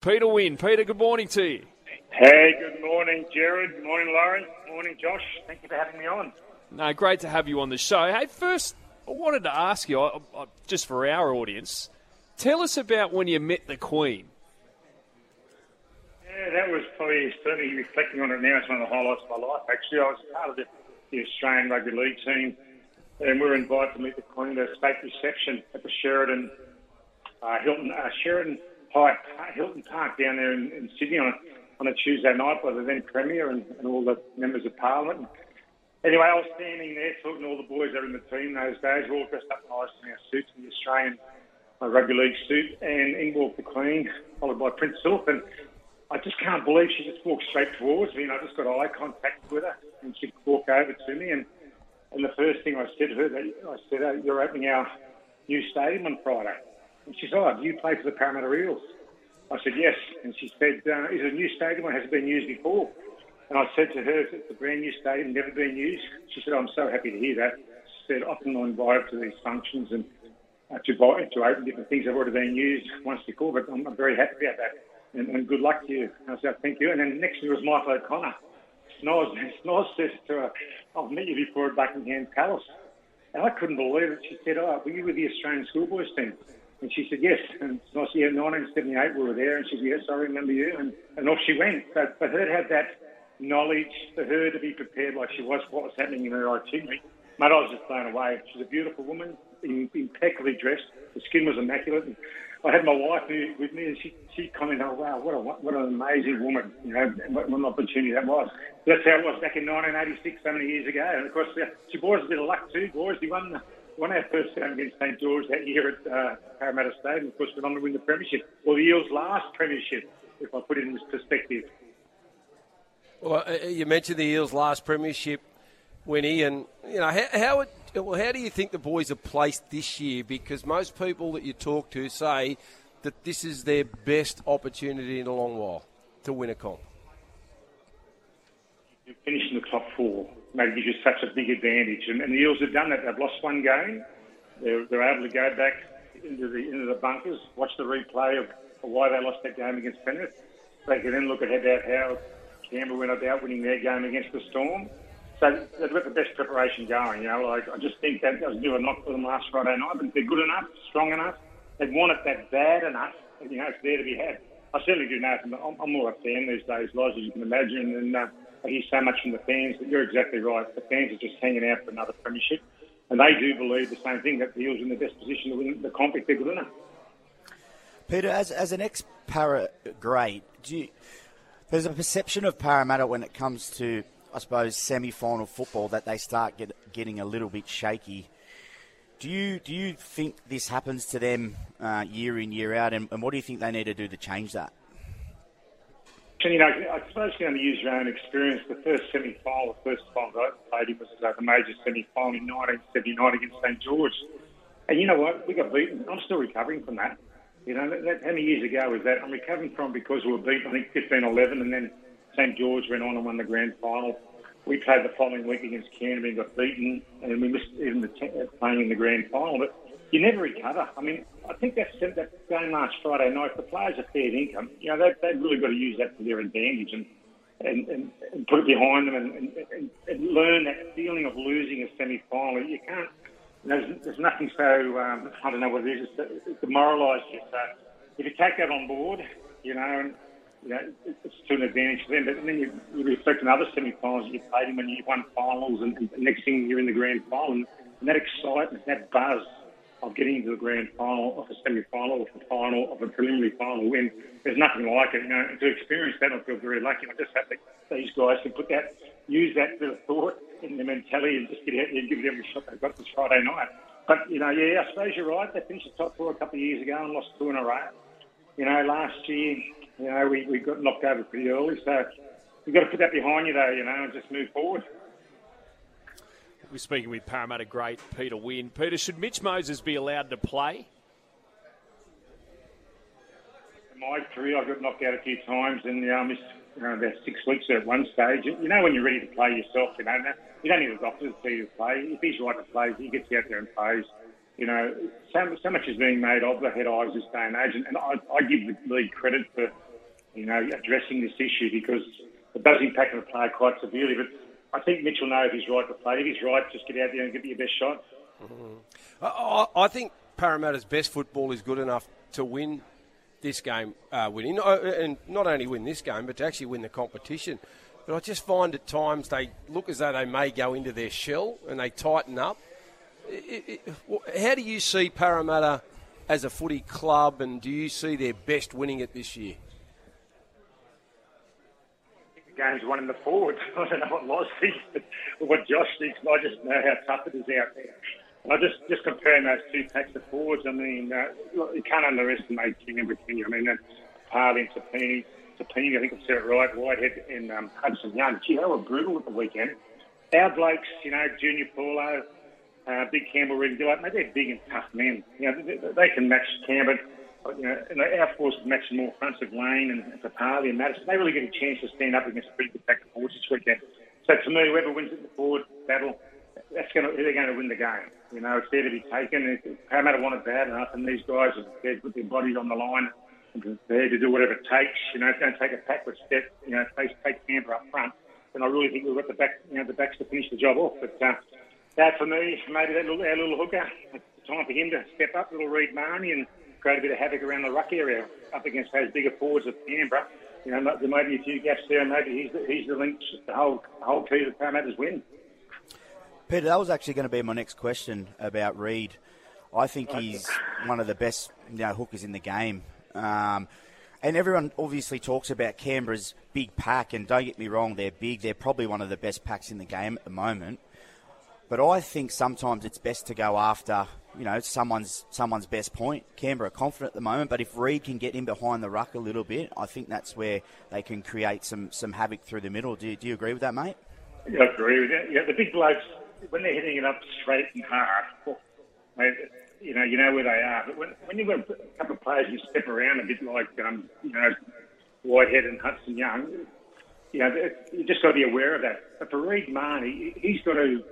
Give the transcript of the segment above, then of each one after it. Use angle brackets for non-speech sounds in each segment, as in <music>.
Peter Wynn. Peter, good morning to you. Hey, good morning, Jared. Good morning, Laurie. Good morning, Josh. Thank you for having me on. No, great to have you on the show. Hey, first, I wanted to ask you, I, I, just for our audience, tell us about when you met the Queen. Yeah, that was probably certainly reflecting on it now. It's one of the highlights of my life. Actually, I was part of the, the Australian rugby league team, and we were invited to meet the Queen at a state reception at the Sheraton uh, Hilton uh, Sheraton Hyatt Hilton Park down there in, in Sydney on a, on a Tuesday night by the then Premier and, and all the members of Parliament. Anyway, I was standing there talking to all the boys that were in the team those days. We are all dressed up nice in our suits, the Australian uh, rugby league suit, and in walked the Queen, followed by Prince Philip. And I just can't believe she just walked straight towards me, and I just got eye contact with her, and she walked over to me, and and the first thing I said to her, I said, oh, "You're opening our new stadium on Friday," and she said, "Oh, do you play for the Parramatta Eels?" I said, "Yes," and she said, uh, "Is it a new stadium or has it been used before?" And I said to her, "It's a brand new stadium, never been used." She said, "I'm so happy to hear that." She said, "Often I'm invited to these functions and uh, to buy, to open different things that have already been used once before, but I'm, I'm very happy about that." and, and good luck to you. I said, thank you. And then next year was Michael O'Connor. Snoz, <laughs> Snoz says to her, I've met you before at Buckingham Palace. And I couldn't believe it. She said, oh, were you with the Australian schoolboys team? And she said, yes. And Snoz, yeah, 1978 we were there. And she said, yes, I remember you. And, and off she went. But for her to have that knowledge, for her to be prepared like she was for what was happening in her itinerary, mate, I was just blown away. She's a beautiful woman, impeccably dressed. The skin was immaculate. And I had my wife with me, and she she commented, "Oh wow, what a what an amazing woman! You know, what, what an opportunity that was." That's how it was back in 1986, so many years ago. And of course, she brought us a bit of luck too, boys. We won the, first game against St George that year at uh, Parramatta Stadium. Of course, went on to win the premiership, or the Eels' last premiership, if I put it in this perspective. Well, uh, you mentioned the Eels' last premiership, Winnie, and you know how, how it well, how do you think the boys are placed this year? Because most people that you talk to say that this is their best opportunity in a long while to win a comp. You finish in the top four. Maybe gives you such a big advantage. And, and the Eels have done that. They've lost one game. They're, they're able to go back into the into the bunkers, watch the replay of, why they lost that game against Penrith. They can then look at how Canberra went about winning their game against the Storm so they've got the best preparation going. You know, like I just think that was a a knock for them last Friday night, but they're good enough, strong enough. They want it that bad enough. You know, it's there to be had. I certainly do know. I'm, I'm more a fan these days, Loz, as you can imagine, and uh, I hear so much from the fans. But you're exactly right. The fans are just hanging out for another premiership, and they do believe the same thing that the Eels are in the best position to win the comp if they're good enough. Peter, as, as an ex-Parra great, do you, there's a perception of Parramatta when it comes to I suppose, semi-final football that they start get, getting a little bit shaky. Do you do you think this happens to them uh, year in year out, and, and, what do you think they need to do to change that? And, you know, I suppose you're going to use your own experience. The first semi-final, the first time I played it was uh, the major semi-final in 1979 against St George. And you know what? We got beaten. I'm still recovering from that. You know, that, that, how many years ago was that? I'm recovering from because we were beaten, I think, 15-11, and then St George went on and won the grand final. We played the following week against Canterbury and got beaten, and we missed even the t- uh, playing in the grand final. But you never recover. I mean, I think that's that game last Friday night. The players are fair income. You know, they, they've really got to use that to their advantage and and, and, and put it behind them and, and, and, learn that feeling of losing a semi-final. You can't. There's, there's nothing so um, I don't know what it is. It's, demoralised you. So if you take that on board, you know, and you know, it's to an advantage for them. But then you, you reflect on other semi-finals you played in when you won finals, and, and next thing you're in the grand final, and, and that excitement, that buzz of getting into the grand final, of a semi-final, of a final, of a preliminary final win, there's nothing like it. You know, to experience that, I feel very lucky. I just hope that these guys can put that, use that bit of thought in their mentality, and just get out there and give it every shot they've got this Friday night. But you know, yeah, I suppose you're right. They finished the top four a couple of years ago and lost two in a row. You know, last year you know, we, we got knocked over pretty early, so you've got to put that behind you, though, you know, and just move forward. We're speaking with Parramatta great Peter Wynn. Peter, should Mitch Moses be allowed to play? My career, I got knocked out a few times and uh, you know, I missed about six weeks at one stage. You know, when you're ready to play yourself, you know, you don't need a doctor to see you play. If he's right to play, he gets out there and plays you know, so, so much is being made of the head eyes this day and age, and, and I, I give the league credit for you know, addressing this issue because it does impact on the player quite severely. But I think Mitchell knows he's right to play. If he's right, just get out there and give it your best shot. Mm-hmm. I, I think Parramatta's best football is good enough to win this game, uh, winning, uh, and not only win this game, but to actually win the competition. But I just find at times they look as though they may go into their shell and they tighten up. It, it, how do you see Parramatta as a footy club, and do you see their best winning it this year? Games won in the forwards. <laughs> I don't know what Loz thinks, but what Josh thinks. I just know how tough it is out there. I just just comparing those two packs of forwards. I mean, uh, you can't underestimate King and Britannia. I mean, uh, Parley and Tapine, Tapine, I think I said it right. Whitehead and um, Hudson Young. Gee, they were brutal at the weekend. Our blokes, you know, Junior Paulo, uh, Big Campbell, Reed Gillard, mate, they're big and tough men. You know, they, they can match Campbell. You know, our force is matching more fronts of Lane and Papali'i and Matterson. They really get a chance to stand up against a pretty good pack of forwards this weekend. So to me, whoever wins the forward battle, that's going to, they're going to win the game. You know, it's there to be taken. Parramatta want it bad enough, and these guys are prepared to put their bodies on the line and prepared to do whatever it takes. You know, don't take a backward step. You know, take, take Canberra up front. And I really think we've got the back, you know, the backs to finish the job off. But uh, that for me, maybe that little, our little hooker. It's time for him to step up, little Reed Mahoney, and create a bit of havoc around the ruck area up against those bigger forwards of Canberra. You know, there may be a few gaps there, and maybe he's the, he's the link, the whole, whole key to Parramatta's win. Peter, that was actually going to be my next question about Reed. I think he's one of the best you know, hookers in the game. Um, and everyone obviously talks about Canberra's big pack, and don't get me wrong, they're big. They're probably one of the best packs in the game at the moment. But I think sometimes it's best to go after, you know, someone's someone's best point. Canberra are confident at the moment, but if Reed can get in behind the ruck a little bit, I think that's where they can create some, some havoc through the middle. Do you, do you agree with that, mate? Yeah, I agree with that. Yeah, the big blokes when they're hitting it up straight and hard, you know, you know where they are. But when, when you've got a couple of players who step around a bit like, um, you know, Whitehead and Hudson Young, you know, you just got to be aware of that. But for Reed Mahoney, he's got to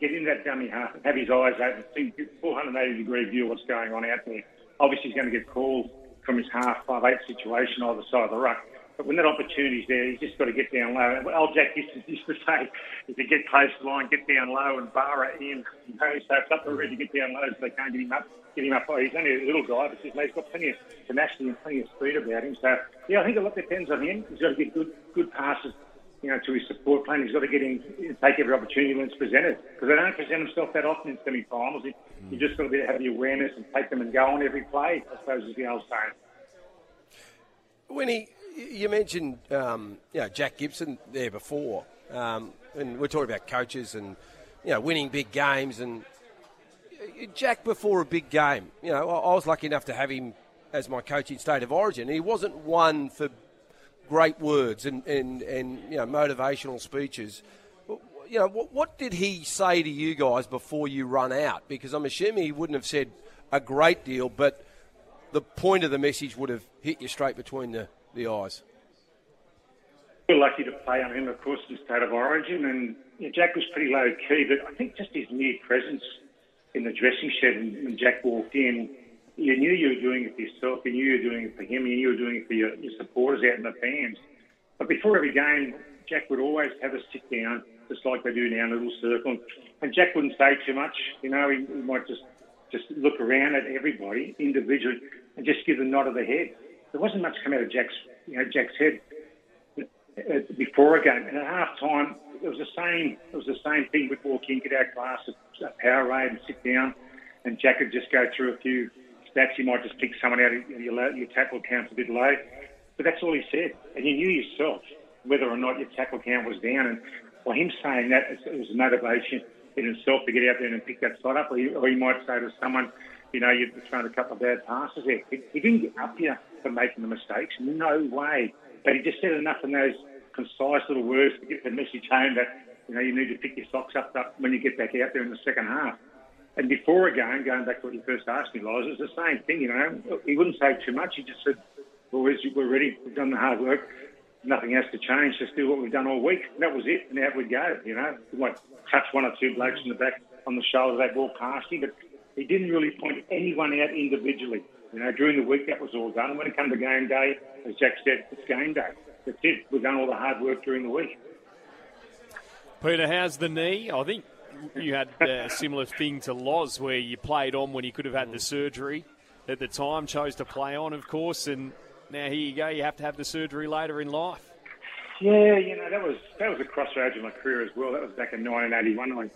get in that dummy half and have his eyes open, see 480 degree view of what's going on out there. Obviously, he's going to get called from his half five eight situation either side of the ruck. But when that opportunity's there, he's just got to get down low. old Jack to, <laughs> used to say, if you get close to the line, get down low and bar it in. You know, so it's up to Reed to get down low so they can't get him up. Get him up. He's only a little guy, but he's got plenty of tenacity and plenty of speed about him. So yeah, I think a lot depends on him. He's got to get good good passes, you know, to his support plan. He's got to get in, take every opportunity when it's presented because they don't present themselves that often in semi-finals. You, you just got to be have the awareness and take them and go on every play. I suppose is the old saying. Winnie, you mentioned um, you know, Jack Gibson there before, um, and we're talking about coaches and you know winning big games. And Jack before a big game, you know, I was lucky enough to have him as my coach in State of Origin. He wasn't one for great words and, and, and you know motivational speeches. You know, what, what did he say to you guys before you run out? Because I'm assuming he wouldn't have said a great deal, but the point of the message would have hit you straight between the the eyes? We're lucky to play on him, of course, in state of origin, and yeah, Jack was pretty low key, but I think just his mere presence in the dressing shed when Jack walked in, you knew you were doing it for yourself, you knew you were doing it for him, you knew you were doing it for your, your supporters out in the fans. But before every game, Jack would always have us sit down, just like they do now, in our little circle. And Jack wouldn't say too much, you know, he, he might just just look around at everybody individually and just give a nod of the head there wasn't much come out of Jack's, you know, Jack's head uh, before a game. And at half time, it was the same. It was the same thing. We'd walk in, get our glass of Powerade, and sit down, and Jack would just go through a few stats. you might just pick someone out. of Your, your tackle count's a bit low, but that's all he said. And you knew yourself whether or not your tackle count was down. And by him saying that, it was a motivation in himself to get out there and pick that side up. Or he, or he might say to someone, you know, you've thrown a couple of bad passes there. He, he didn't get up here for making the mistakes. No way. But he just said enough in those concise little words to get the message home that, you know, you need to pick your socks up when you get back out there in the second half. And before a game, going back to what you first asked me, Liza, it's the same thing, you know. He wouldn't say too much. He just said, boys, we're ready. We've done the hard work. Nothing has to change. Just do what we've done all week. And that was it. And out we'd go, you know. We might touch one or two blokes in the back on the shoulder. They walk past him. But he didn't really point anyone out individually. You know, during the week that was all done. And when it came to game day, as Jack said, it's game day. That's it. We've done all the hard work during the week. Peter, how's the knee? I think you had a similar thing to Loz where you played on when you could have had the surgery at the time, chose to play on, of course, and now here you go. You have to have the surgery later in life. Yeah, you know that was that was a crossroads in my career as well. That was back in 1981. I was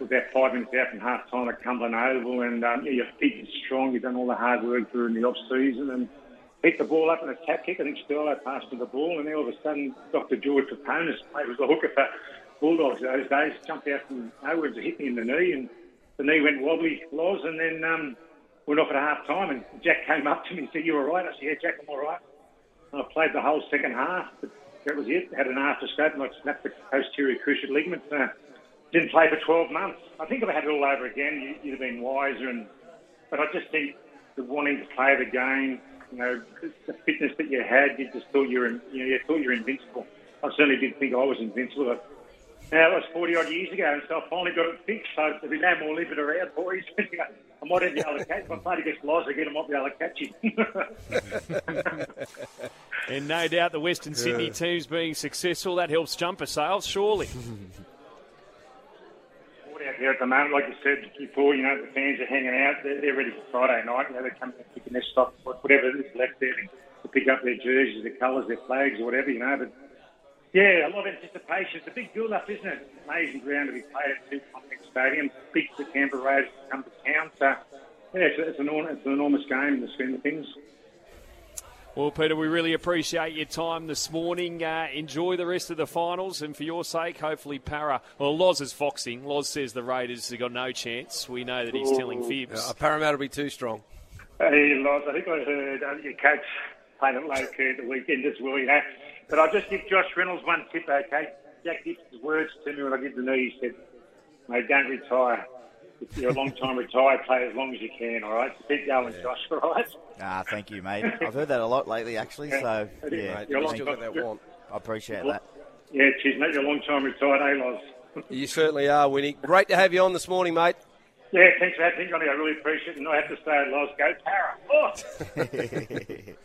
about five minutes out from half time at Cumberland Oval, and um, yeah, your feet are strong. You've done all the hard work during the off season, and picked the ball up in a tap kick. I think Sterlo passed me the ball, and then all of a sudden, Dr. George Peponis, mate, was the hooker for Bulldogs those days, jumped out from nowhere and hit me in the knee, and the knee went wobbly, Loz, and then um, went off at half time. And Jack came up to me and said, "You all right?" I said, "Yeah, Jack, I'm all right." And I played the whole second half, but that was it. Had an after and I snapped the posterior cruciate ligament. Uh, didn't play for 12 months. I think if I had it all over again, you'd have been wiser. And but I just think the wanting to play the game, you know, the fitness that you had, you just thought you were, you know, you thought you were invincible. I certainly didn't think I was invincible. Now, that was 40 odd years ago, and so I finally got it fixed. So there'll be no more living around, boys. <laughs> I might be able to catch If I play against Loz again, I might be able to catch him. <laughs> and no doubt the Western Sydney yeah. team's being successful. That helps jumper sales, surely. <laughs> out there at the moment, like you said before, you know, the fans are hanging out. They're, they're ready for Friday night. You know, they're coming and picking their stock, whatever is left there, to pick up their jerseys, their colours, their flags, or whatever, you know. But yeah, a lot of anticipation. It's a big build-up, isn't it? Amazing ground to be played at two complex stadiums. Big for Canberra Raiders to come to town. So, yeah, it's, it's, an, it's an enormous game in the scheme of things. Well, Peter, we really appreciate your time this morning. Uh, enjoy the rest of the finals, and for your sake, hopefully Parra. Well, Loz is foxing. Loz says the Raiders have got no chance. We know that he's Ooh. telling fibs. Uh, Parramatta will be too strong. Hey, Loz, I think I heard uh, your coach playing at low key at the weekend as well, you know. But I'll just give Josh Reynolds one tip, okay? Jack Gibson's words to me when I did the knee. He said, mate, don't retire. If you're a long time retired, play as long as you can, all right? So keep going, yeah. Josh, all right? Ah, thank you, mate. I've heard that a lot lately, actually, so, yeah. Mate, you're still got that one. I appreciate that. Yeah, cheers, mate. You're a long time retired, eh, Loz? you certainly are, Winnie. Great to have you on this morning, mate. Yeah, thanks for having me. Johnny. I really appreciate it. And I have to say, Loz, go Parra. Oh! <laughs>